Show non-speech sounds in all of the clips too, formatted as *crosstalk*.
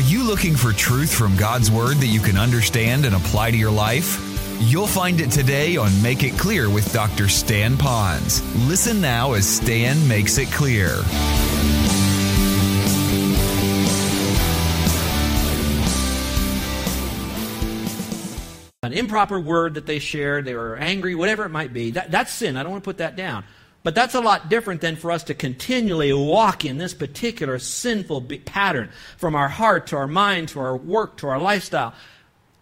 Are you looking for truth from God's Word that you can understand and apply to your life? You'll find it today on Make It Clear with Dr. Stan Ponz. Listen now as Stan makes it clear. An improper word that they shared, they were angry, whatever it might be. That, that's sin. I don't want to put that down. But that's a lot different than for us to continually walk in this particular sinful pattern from our heart to our mind to our work to our lifestyle.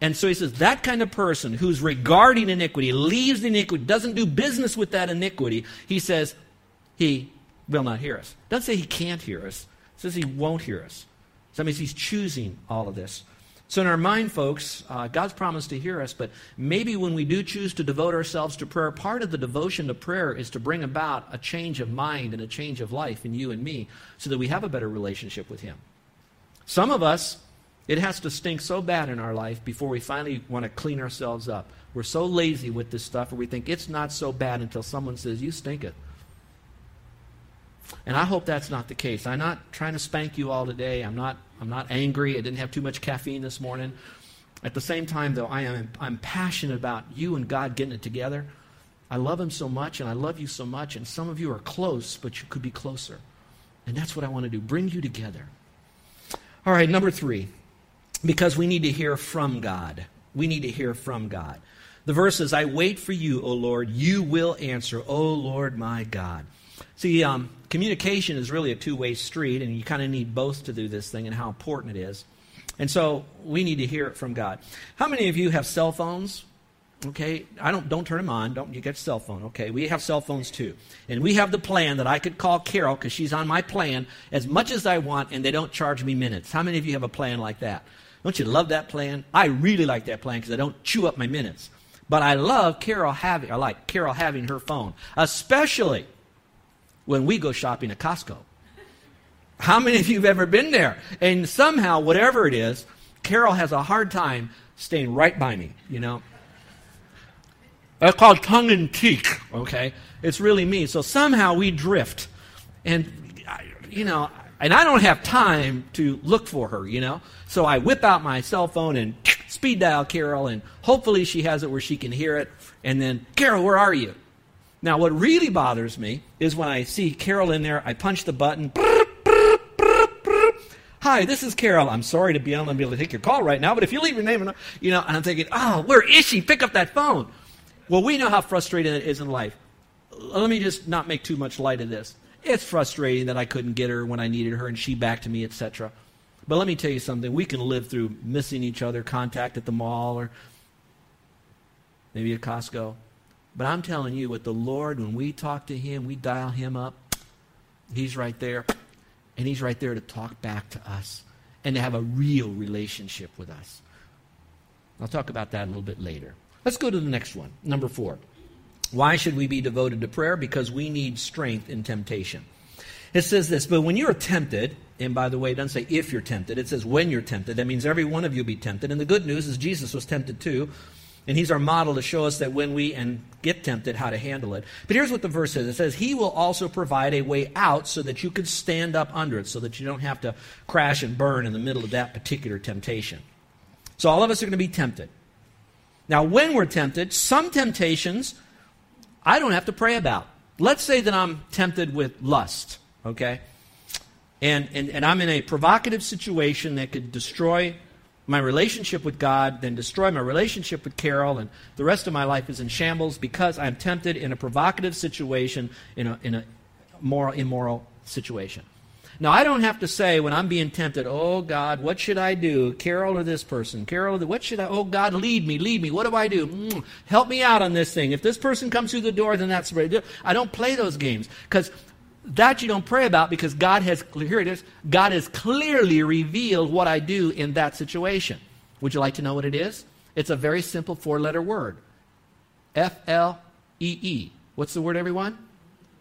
And so he says that kind of person who's regarding iniquity, leaves iniquity, doesn't do business with that iniquity, he says he will not hear us. Doesn't say he can't hear us. It says he won't hear us. So that means he's choosing all of this. So, in our mind, folks, uh, God's promised to hear us, but maybe when we do choose to devote ourselves to prayer, part of the devotion to prayer is to bring about a change of mind and a change of life in you and me so that we have a better relationship with Him. Some of us, it has to stink so bad in our life before we finally want to clean ourselves up. We're so lazy with this stuff, or we think it's not so bad until someone says, You stink it. And I hope that's not the case. I'm not trying to spank you all today. I'm not, I'm not angry. I didn't have too much caffeine this morning. At the same time, though, I am I'm passionate about you and God getting it together. I love Him so much, and I love you so much, and some of you are close, but you could be closer. And that's what I want to do bring you together. All right, number three, because we need to hear from God. We need to hear from God. The verse says, I wait for you, O Lord. You will answer, O Lord my God. See, um, communication is really a two way street, and you kind of need both to do this thing and how important it is. And so we need to hear it from God. How many of you have cell phones? Okay, I don't don't turn them on. Don't you get a cell phone? Okay, we have cell phones too, and we have the plan that I could call Carol because she's on my plan as much as I want, and they don't charge me minutes. How many of you have a plan like that? Don't you love that plan? I really like that plan because I don't chew up my minutes. But I love Carol having I like Carol having her phone, especially when we go shopping at Costco. How many of you have ever been there? And somehow, whatever it is, Carol has a hard time staying right by me, you know? That's called tongue in cheek, okay? It's really me. So somehow we drift. And, you know, and I don't have time to look for her, you know? So I whip out my cell phone and speed dial Carol, and hopefully she has it where she can hear it. And then, Carol, where are you? Now, what really bothers me is when I see Carol in there, I punch the button. Hi, this is Carol. I'm sorry to be unable to take your call right now, but if you leave your name, you know, and I'm thinking, oh, where is she? Pick up that phone. Well, we know how frustrating it is in life. Let me just not make too much light of this. It's frustrating that I couldn't get her when I needed her and she back to me, etc. But let me tell you something. We can live through missing each other, contact at the mall or maybe at Costco. But I'm telling you, with the Lord, when we talk to Him, we dial Him up, He's right there. And He's right there to talk back to us and to have a real relationship with us. I'll talk about that a little bit later. Let's go to the next one, number four. Why should we be devoted to prayer? Because we need strength in temptation. It says this, but when you're tempted, and by the way, it doesn't say if you're tempted, it says when you're tempted. That means every one of you will be tempted. And the good news is Jesus was tempted too. And he's our model to show us that when we and get tempted, how to handle it. But here's what the verse says. It says, He will also provide a way out so that you can stand up under it, so that you don't have to crash and burn in the middle of that particular temptation. So all of us are going to be tempted. Now, when we're tempted, some temptations I don't have to pray about. Let's say that I'm tempted with lust, okay? And, and, and I'm in a provocative situation that could destroy my relationship with God, then destroy my relationship with Carol, and the rest of my life is in shambles because I'm tempted in a provocative situation, in a, in a moral, immoral situation. Now, I don't have to say when I'm being tempted, oh God, what should I do? Carol or this person? Carol or the, what should I, oh God, lead me, lead me. What do I do? Mm, help me out on this thing. If this person comes through the door, then that's do. I don't play those games because that you don't pray about because God has, here it is, God has clearly revealed what I do in that situation. Would you like to know what it is? It's a very simple four letter word F L E E. What's the word, everyone?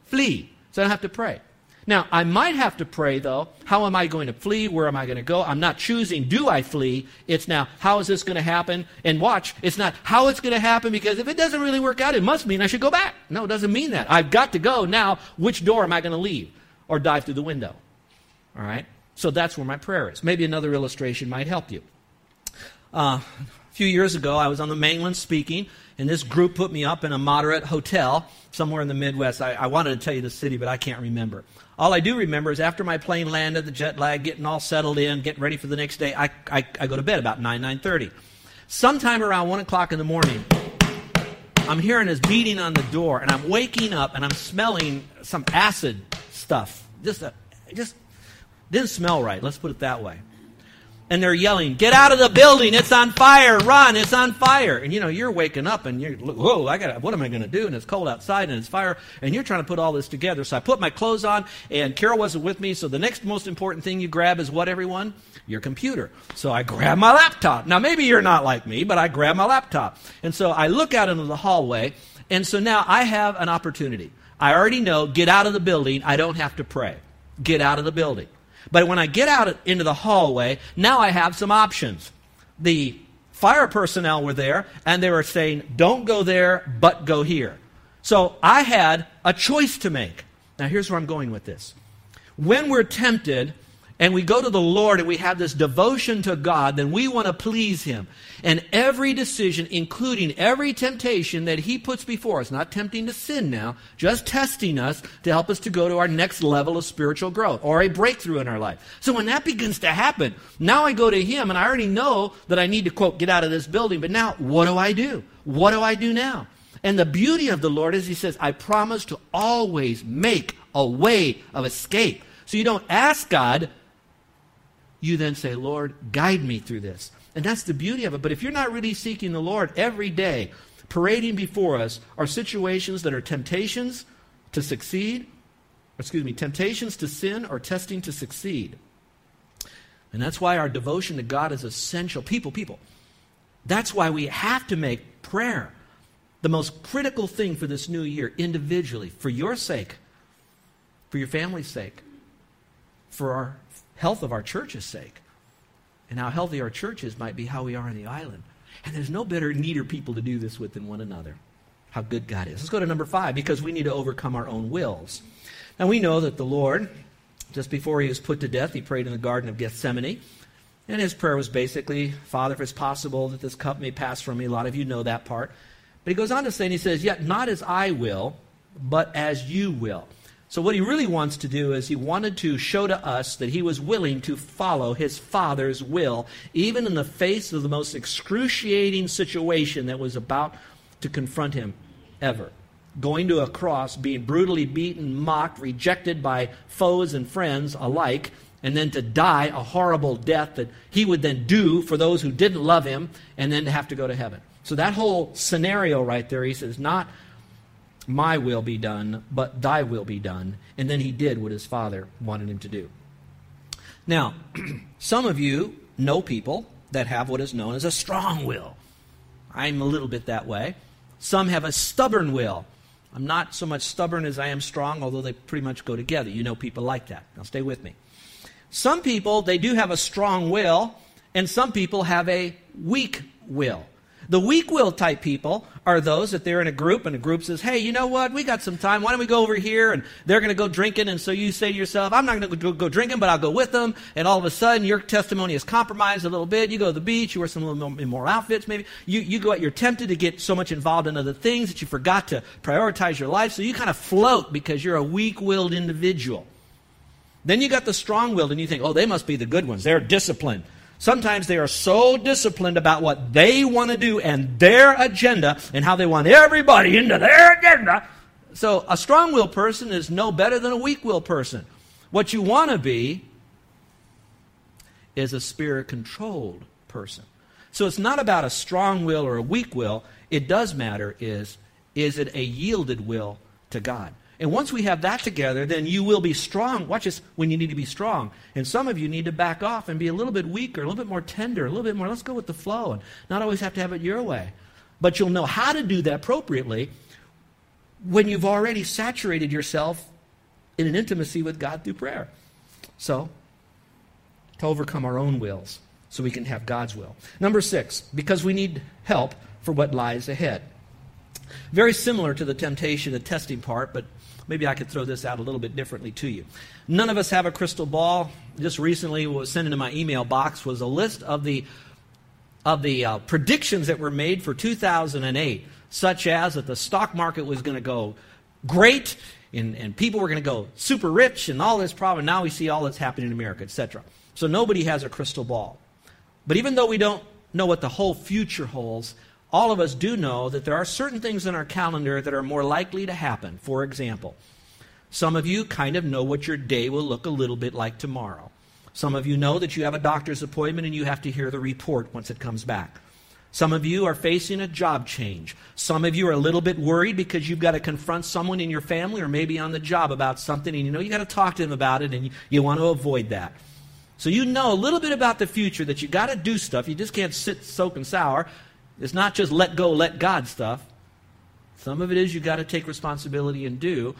Flee. So I don't have to pray. Now, I might have to pray, though. How am I going to flee? Where am I going to go? I'm not choosing, do I flee? It's now, how is this going to happen? And watch, it's not how it's going to happen because if it doesn't really work out, it must mean I should go back. No, it doesn't mean that. I've got to go. Now, which door am I going to leave? Or dive through the window? All right? So that's where my prayer is. Maybe another illustration might help you. Uh, a few years ago, I was on the mainland speaking, and this group put me up in a moderate hotel somewhere in the Midwest. I, I wanted to tell you the city, but I can't remember. All I do remember is after my plane landed, the jet lag, getting all settled in, getting ready for the next day, I, I, I go to bed about 9, 9.30. Sometime around 1 o'clock in the morning, I'm hearing this beating on the door, and I'm waking up, and I'm smelling some acid stuff. Just, a, just didn't smell right, let's put it that way and they're yelling, Get out of the building, it's on fire, run, it's on fire. And you know, you're waking up and you're, Whoa, I got what am I going to do? And it's cold outside and it's fire, and you're trying to put all this together. So I put my clothes on, and Carol wasn't with me, so the next most important thing you grab is what, everyone? Your computer. So I grab my laptop. Now, maybe you're not like me, but I grab my laptop. And so I look out into the hallway, and so now I have an opportunity. I already know, get out of the building, I don't have to pray. Get out of the building. But when I get out into the hallway, now I have some options. The fire personnel were there, and they were saying, don't go there, but go here. So I had a choice to make. Now, here's where I'm going with this. When we're tempted, and we go to the Lord and we have this devotion to God, then we want to please Him. And every decision, including every temptation that He puts before us, not tempting to sin now, just testing us to help us to go to our next level of spiritual growth or a breakthrough in our life. So when that begins to happen, now I go to Him and I already know that I need to, quote, get out of this building, but now what do I do? What do I do now? And the beauty of the Lord is He says, I promise to always make a way of escape. So you don't ask God you then say, Lord, guide me through this. And that's the beauty of it. But if you're not really seeking the Lord every day, parading before us are situations that are temptations to succeed, excuse me, temptations to sin or testing to succeed. And that's why our devotion to God is essential. People, people. That's why we have to make prayer the most critical thing for this new year, individually, for your sake, for your family's sake, for our health of our church's sake. And how healthy our church is might be how we are in the island. And there's no better, neater people to do this with than one another. How good God is. Let's go to number five, because we need to overcome our own wills. Now we know that the Lord, just before he was put to death, he prayed in the Garden of Gethsemane. And his prayer was basically, Father, if it's possible that this cup may pass from me. A lot of you know that part. But he goes on to say, and he says, Yet not as I will, but as you will. So, what he really wants to do is he wanted to show to us that he was willing to follow his Father's will, even in the face of the most excruciating situation that was about to confront him ever. Going to a cross, being brutally beaten, mocked, rejected by foes and friends alike, and then to die a horrible death that he would then do for those who didn't love him, and then to have to go to heaven. So, that whole scenario right there, he says, not my will be done, but thy will be done. And then he did what his father wanted him to do. Now, *clears throat* some of you know people that have what is known as a strong will. I'm a little bit that way. Some have a stubborn will. I'm not so much stubborn as I am strong, although they pretty much go together. You know people like that. Now, stay with me. Some people, they do have a strong will, and some people have a weak will. The weak will type people are those that they're in a group and a group says, hey, you know what? We got some time. Why don't we go over here? And they're going to go drinking. And so you say to yourself, I'm not going to go, drinking, but I'll go with them. And all of a sudden, your testimony is compromised a little bit. You go to the beach. You wear some little more outfits, maybe. You, you go out. You're tempted to get so much involved in other things that you forgot to prioritize your life. So you kind of float because you're a weak willed individual. Then you got the strong willed, and you think, oh, they must be the good ones. They're disciplined. Sometimes they are so disciplined about what they want to do and their agenda and how they want everybody into their agenda. So a strong willed person is no better than a weak willed person. What you want to be is a spirit controlled person. So it's not about a strong will or a weak will. It does matter is is it a yielded will to God? And once we have that together, then you will be strong. Watch this when you need to be strong. And some of you need to back off and be a little bit weaker, a little bit more tender, a little bit more, let's go with the flow and not always have to have it your way. But you'll know how to do that appropriately when you've already saturated yourself in an intimacy with God through prayer. So, to overcome our own wills so we can have God's will. Number six, because we need help for what lies ahead. Very similar to the temptation and testing part, but maybe I could throw this out a little bit differently to you. None of us have a crystal ball. Just recently, what was sent into my email box was a list of the of the uh, predictions that were made for 2008, such as that the stock market was going to go great and, and people were going to go super rich and all this problem. Now we see all that's happening in America, etc. So nobody has a crystal ball. But even though we don't know what the whole future holds, all of us do know that there are certain things in our calendar that are more likely to happen. For example, some of you kind of know what your day will look a little bit like tomorrow. Some of you know that you have a doctor's appointment and you have to hear the report once it comes back. Some of you are facing a job change. Some of you are a little bit worried because you've got to confront someone in your family or maybe on the job about something and you know you got to talk to them about it and you, want to avoid that. So you know a little bit about the future that you got to do stuff. You just can't sit, soak, and sour. It's not just let go, let God stuff. Some of it is you got to take responsibility and do.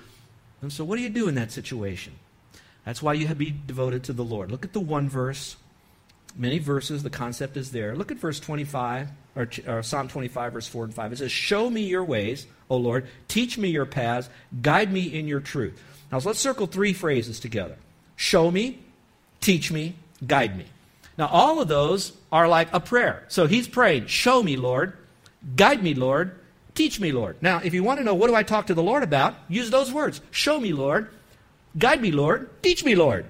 And so, what do you do in that situation? That's why you have to be devoted to the Lord. Look at the one verse. Many verses, the concept is there. Look at verse 25, or, or Psalm 25, verse 4 and 5. It says, Show me your ways, O Lord. Teach me your paths. Guide me in your truth. Now, so let's circle three phrases together show me, teach me, guide me. Now, all of those are like a prayer. So he's praying, Show me, Lord. Guide me, Lord. Teach me, Lord. Now, if you want to know what do I talk to the Lord about, use those words. Show me, Lord. Guide me, Lord. Teach me, Lord.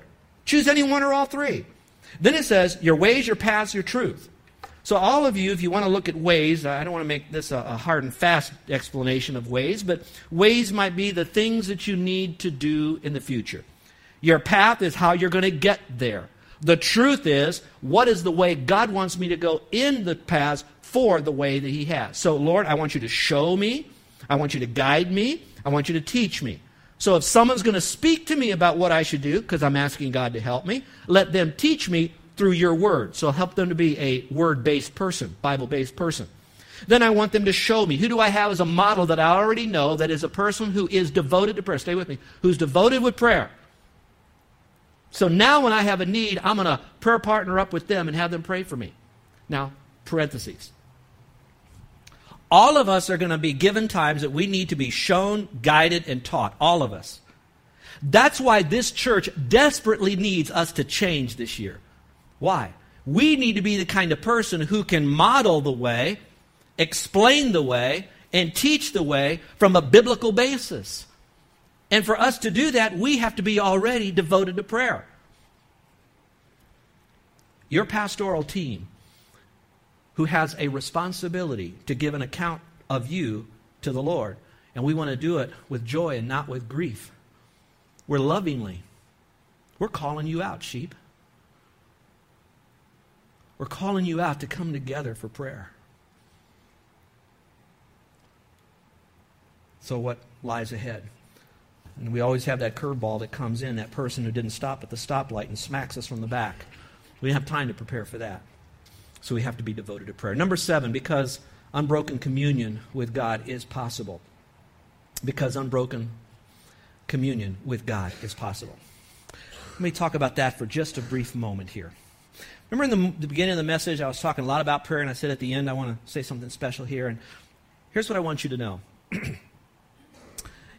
Choose any one or all three. Then it says, Your ways, your paths, your truth. So, all of you, if you want to look at ways, I don't want to make this a, hard and fast explanation of ways, but ways might be the things that you need to do in the future. Your path is how you're going to get there. The truth is, what is the way God wants me to go in the paths for the way that He has? So, Lord, I want you to show me. I want you to guide me. I want you to teach me. So, if someone's going to speak to me about what I should do, because I'm asking God to help me, let them teach me through your word. So, help them to be a word based person, Bible based person. Then I want them to show me who do I have as a model that I already know that is a person who is devoted to prayer. Stay with me. Who's devoted with prayer. So now when I have a need, I'm going to prayer partner up with them and have them pray for me. Now, parentheses. All of us are going to be given times that we need to be shown, guided, and taught. All of us. That's why this church desperately needs us to change this year. Why? We need to be the kind of person who can model the way, explain the way, and teach the way from a biblical basis. And for us to do that, we have to be already devoted to prayer. Your pastoral team, who has a responsibility to give an account of you to the Lord, and we want to do it with joy and not with grief. We're lovingly. We're calling you out, sheep. We're calling you out to come together for prayer. So, what lies ahead? And we always have that curveball that comes in, that person who didn't stop at the stoplight and smacks us from the back. We don't have time to prepare for that. So we have to be devoted to prayer. Number seven, because unbroken communion with God is possible. Because unbroken communion with God is possible. Let me talk about that for just a brief moment here. Remember in the, the beginning of the message, I was talking a lot about prayer, and I said at the end, I want to say something special here. And here's what I want you to know *clears throat*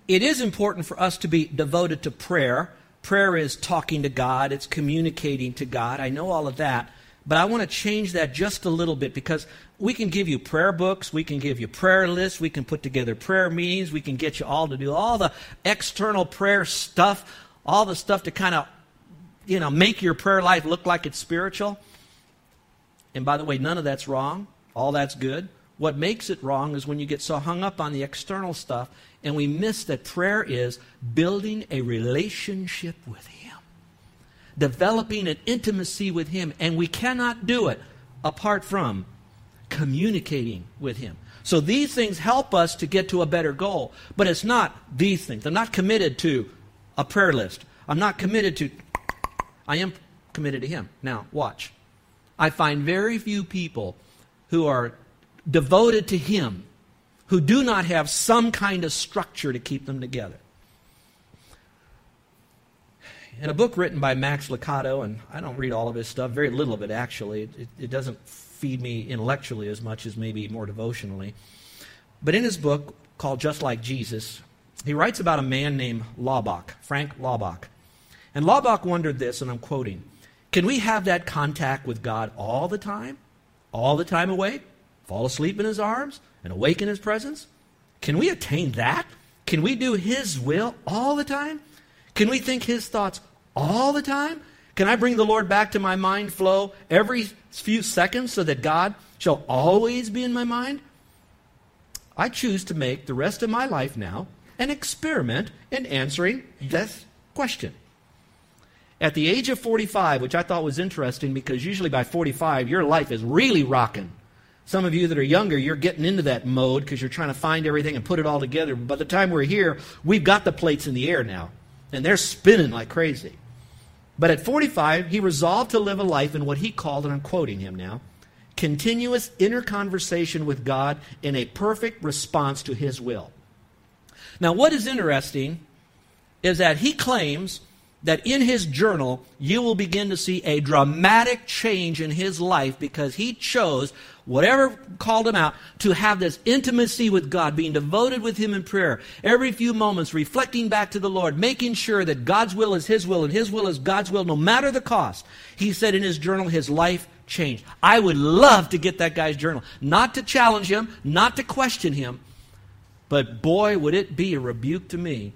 it is important for us to be devoted to prayer. Prayer is talking to God, it's communicating to God. I know all of that. But I want to change that just a little bit because we can give you prayer books, we can give you prayer lists, we can put together prayer meetings, we can get you all to do all the external prayer stuff, all the stuff to kind of, you know, make your prayer life look like it's spiritual. And by the way, none of that's wrong. All that's good. What makes it wrong is when you get so hung up on the external stuff and we miss that prayer is building a relationship with Him, developing an intimacy with Him, and we cannot do it apart from communicating with Him. So these things help us to get to a better goal, but it's not these things. I'm not committed to a prayer list. I'm not committed to, I am committed to Him. Now, watch. I find very few people who are devoted to Him who do not have some kind of structure to keep them together. In a book written by Max Lucado, and I don't read all of his stuff, very little of it actually, it, it doesn't feed me intellectually as much as maybe more devotionally. But in his book called Just Like Jesus, He writes about a man named Laubach, Frank Laubach. And Laubach wondered this, and I'm quoting Can we have that contact with God all the time? All the time awake? Fall asleep in his arms and awake in his presence? Can we attain that? Can we do his will all the time? Can we think his thoughts all the time? Can I bring the Lord back to my mind flow every few seconds so that God shall always be in my mind? I choose to make the rest of my life now an experiment in answering this question. At the age of 45, which I thought was interesting because usually by 45, your life is really rocking. Some of you that are younger, you're getting into that mode because you're trying to find everything and put it all together. But by the time we're here, we've got the plates in the air now, and they're spinning like crazy. But at 45, he resolved to live a life in what he called, and I'm quoting him now, continuous inner conversation with God in a perfect response to his will. Now, what is interesting is that he claims that in his journal, you will begin to see a dramatic change in his life because he chose, whatever called him out, to have this intimacy with God, being devoted with him in prayer, every few moments reflecting back to the Lord, making sure that God's will is his will and his will is God's will, no matter the cost. He said in his journal, his life changed. I would love to get that guy's journal. Not to challenge him, not to question him, but boy, would it be a rebuke to me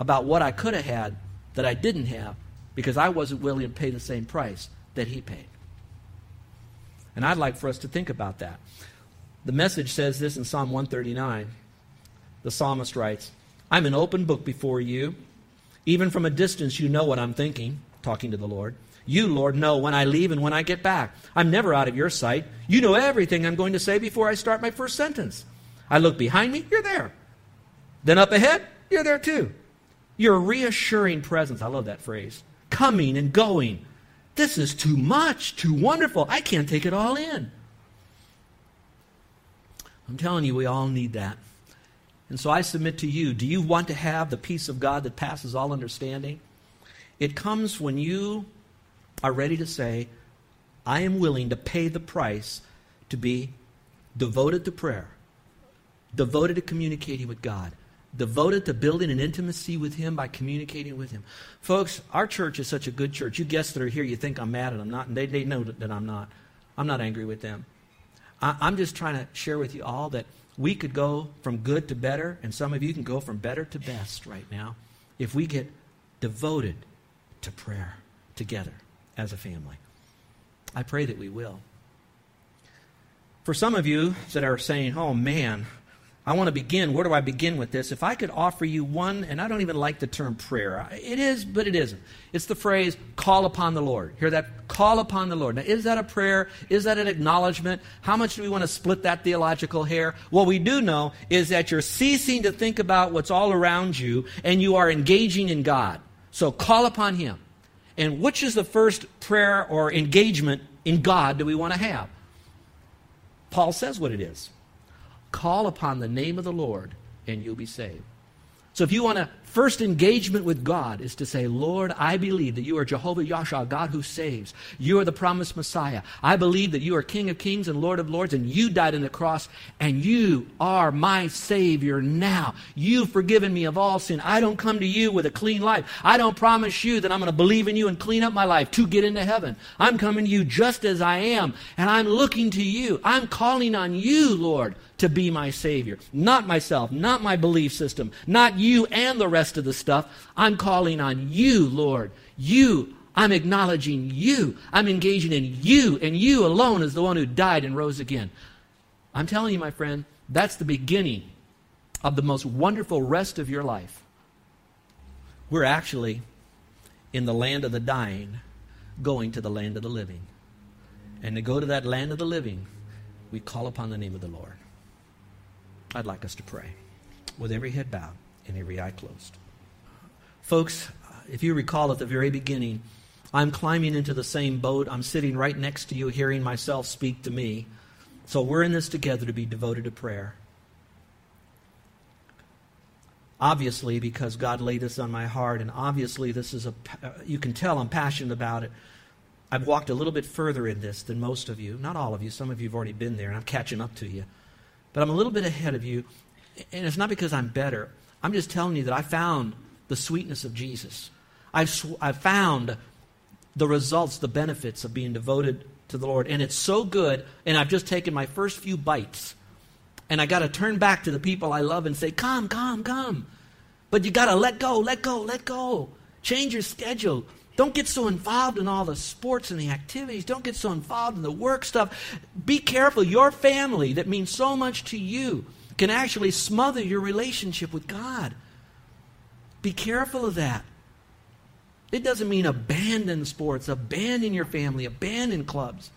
about what I could have had that I didn't have because I wasn't willing to pay the same price that he paid. And I'd like for us to think about that. The message says this in Psalm 139. The psalmist writes, I'm an open book before you. Even from a distance, you know what I'm thinking, talking to the Lord. You, Lord, know when I leave and when I get back. I'm never out of your sight. You know everything I'm going to say before I start my first sentence. I look behind me, you're there. Then up ahead, you're there too. Your reassuring presence. I love that phrase. Coming and going. This is too much, too wonderful. I can't take it all in. I'm telling you, we all need that. And so I submit to you do you want to have the peace of God that passes all understanding? It comes when you are ready to say, I am willing to pay the price to be devoted to prayer, devoted to communicating with God, devoted to building an intimacy with Him by communicating with Him. Folks, our church is such a good church. You guests that are here, you think I'm mad at them. I'm not, and they, they know that I'm not. I'm not angry with them. I, I'm just trying to share with you all that we could go from good to better, and some of you can go from better to best right now if we get devoted to prayer together as a family. I pray that we will. For some of you that are saying, oh man, I want to begin. Where do I begin with this? If I could offer you one, and I don't even like the term prayer. It is, but it isn't. It's the phrase, call upon the Lord. Hear that? Call upon the Lord. Now, is that a prayer? Is that an acknowledgement? How much do we want to split that theological hair? What we do know is that you're ceasing to think about what's all around you, and you are engaging in God. So call upon Him. And which is the first prayer or engagement in God do we want to have? Paul says what it is. Call upon the name of the Lord, and you'll be saved. So if you want to First engagement with God is to say, Lord, I believe that you are Jehovah Yahshua, God who saves. You are the promised Messiah. I believe that you are King of kings and Lord of lords, and you died on the cross, and you are my Savior now. You've forgiven me of all sin. I don't come to you with a clean life. I don't promise you that I'm going to believe in you and clean up my life to get into heaven. I'm coming to you just as I am, and I'm looking to you. I'm calling on you, Lord, to be my Savior. Not myself, not my belief system, not you and the rest of the stuff. I'm calling on you, Lord. You. I'm acknowledging you. I'm engaging in you, and you alone is the one who died and rose again. I'm telling you, my friend, that's the beginning of the most wonderful rest of your life. We're actually in the land of the dying, going to the land of the living. And to go to that land of the living, we call upon the name of the Lord. I'd like us to pray with every head bowed and every eye closed. Folks, if you recall at the very beginning, I'm climbing into the same boat. I'm sitting right next to you, hearing myself speak to me. So we're in this together to be devoted to prayer. Obviously, because God laid this on my heart, and obviously, this is a, you can tell I'm passionate about it. I've walked a little bit further in this than most of you. Not all of you. Some of you have already been there, and I'm catching up to you. But I'm a little bit ahead of you. And it's not because I'm better. I'm just telling you that I found the sweetness of Jesus. I've, sw- I've found the results, the benefits of being devoted to the Lord. And it's so good, and I've just taken my first few bites. And I got to turn back to the people I love and say, Come, come, come. But you got to let go, let go, let go. Change your schedule. Don't get so involved in all the sports and the activities. Don't get so involved in the work stuff. Be careful. Your family, that means so much to you, can actually smother your relationship with God. Be careful of that. It doesn't mean abandon sports, abandon your family, abandon clubs.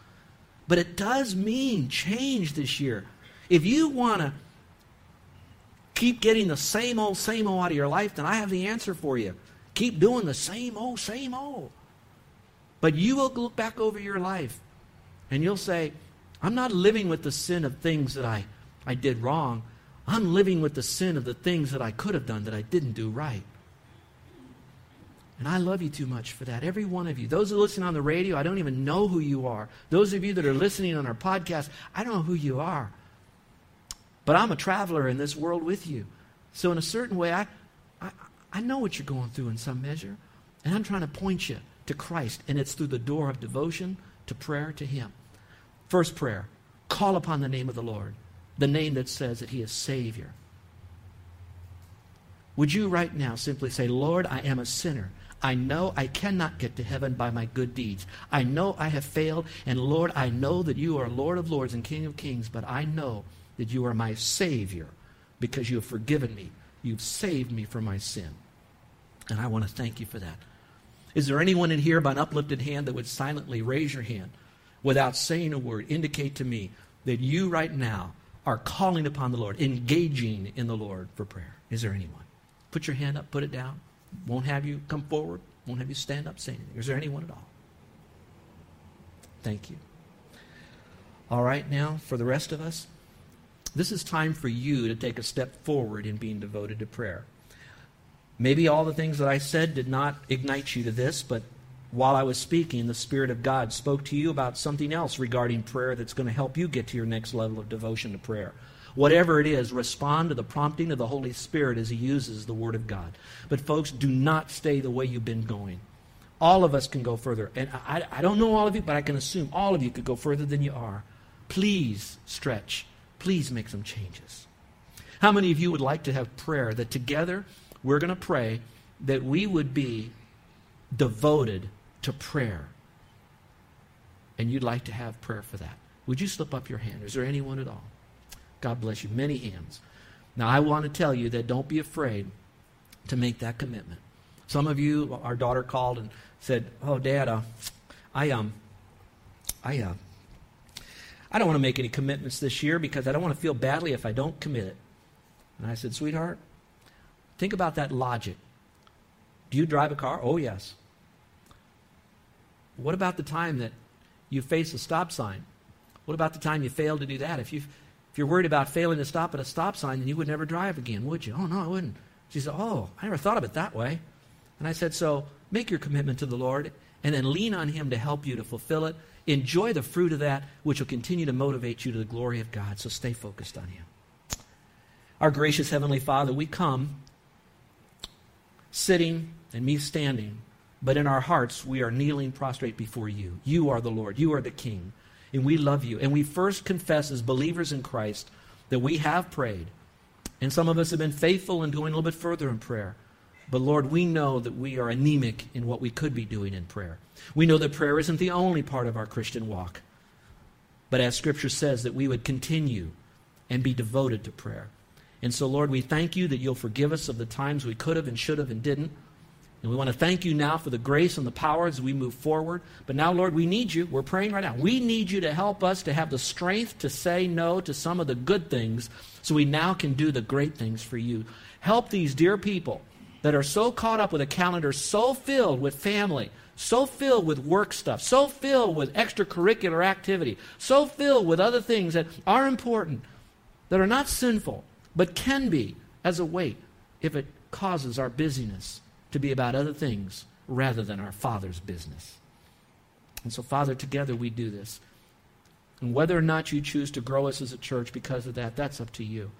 But it does mean change this year. If you want to keep getting the same old, same old out of your life, then I have the answer for you. Keep doing the same old, same old. But you will look back over your life and you'll say, I'm not living with the sin of things that I, I did wrong. I'm living with the sin of the things that I could have done that I didn't do right. And I love you too much for that. Every one of you. Those who listen on the radio, I don't even know who you are. Those of you that are listening on our podcast, I don't know who you are. But I'm a traveler in this world with you. So, in a certain way, I, I, I know what you're going through in some measure. And I'm trying to point you to Christ. And it's through the door of devotion to prayer to Him. First prayer call upon the name of the Lord, the name that says that He is Savior. Would you right now simply say, Lord, I am a sinner. I know I cannot get to heaven by my good deeds. I know I have failed. And Lord, I know that you are Lord of lords and King of kings, but I know that you are my Savior because you have forgiven me. You've saved me from my sin. And I want to thank you for that. Is there anyone in here by an uplifted hand that would silently raise your hand without saying a word, indicate to me that you right now are calling upon the Lord, engaging in the Lord for prayer? Is there anyone? Put your hand up, put it down. Won't have you come forward, won't have you stand up, say anything. Is there anyone at all? Thank you. All right, now for the rest of us, this is time for you to take a step forward in being devoted to prayer. Maybe all the things that I said did not ignite you to this, but while I was speaking, the Spirit of God spoke to you about something else regarding prayer that's going to help you get to your next level of devotion to prayer. Whatever it is, respond to the prompting of the Holy Spirit as He uses the Word of God. But, folks, do not stay the way you've been going. All of us can go further. And I, I don't know all of you, but I can assume all of you could go further than you are. Please stretch. Please make some changes. How many of you would like to have prayer that together we're going to pray that we would be devoted to prayer? And you'd like to have prayer for that. Would you slip up your hand? Is there anyone at all? God bless you. Many hands. Now, I want to tell you that don't be afraid to make that commitment. Some of you, our daughter called and said, "Oh, Dad, uh, I um, I uh, I don't want to make any commitments this year because I don't want to feel badly if I don't commit it." And I said, "Sweetheart, think about that logic. Do you drive a car? Oh, yes. What about the time that you face a stop sign? What about the time you fail to do that? If you if you're worried about failing to stop at a stop sign, then you would never drive again, would you? Oh, no, I wouldn't. She said, Oh, I never thought of it that way. And I said, So make your commitment to the Lord and then lean on Him to help you to fulfill it. Enjoy the fruit of that, which will continue to motivate you to the glory of God. So stay focused on Him. Our gracious Heavenly Father, we come sitting and me standing, but in our hearts we are kneeling prostrate before you. You are the Lord, you are the King and we love you. And we first confess as believers in Christ that we have prayed. And some of us have been faithful in going a little bit further in prayer. But Lord, we know that we are anemic in what we could be doing in prayer. We know that prayer isn't the only part of our Christian walk. But as Scripture says, that we would continue and be devoted to prayer. And so, Lord, we thank you that you'll forgive us of the times we could have and should have and didn't. And we want to thank you now for the grace and the power as we move forward. But now, Lord, we need you. We're praying right now. We need you to help us to have the strength to say no to some of the good things so we now can do the great things for you. Help these dear people that are so caught up with a calendar so filled with family, so filled with work stuff, so filled with extracurricular activity, so filled with other things that are important, that are not sinful, but can be as a weight if it causes our busyness to be about other things rather than our Father's business. And so, Father, together we do this. And whether or not you choose to grow us as a church because of that, that's up to you.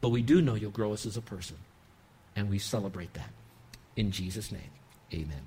But we do know you'll grow us as a person. And we celebrate that. In Jesus' name, amen.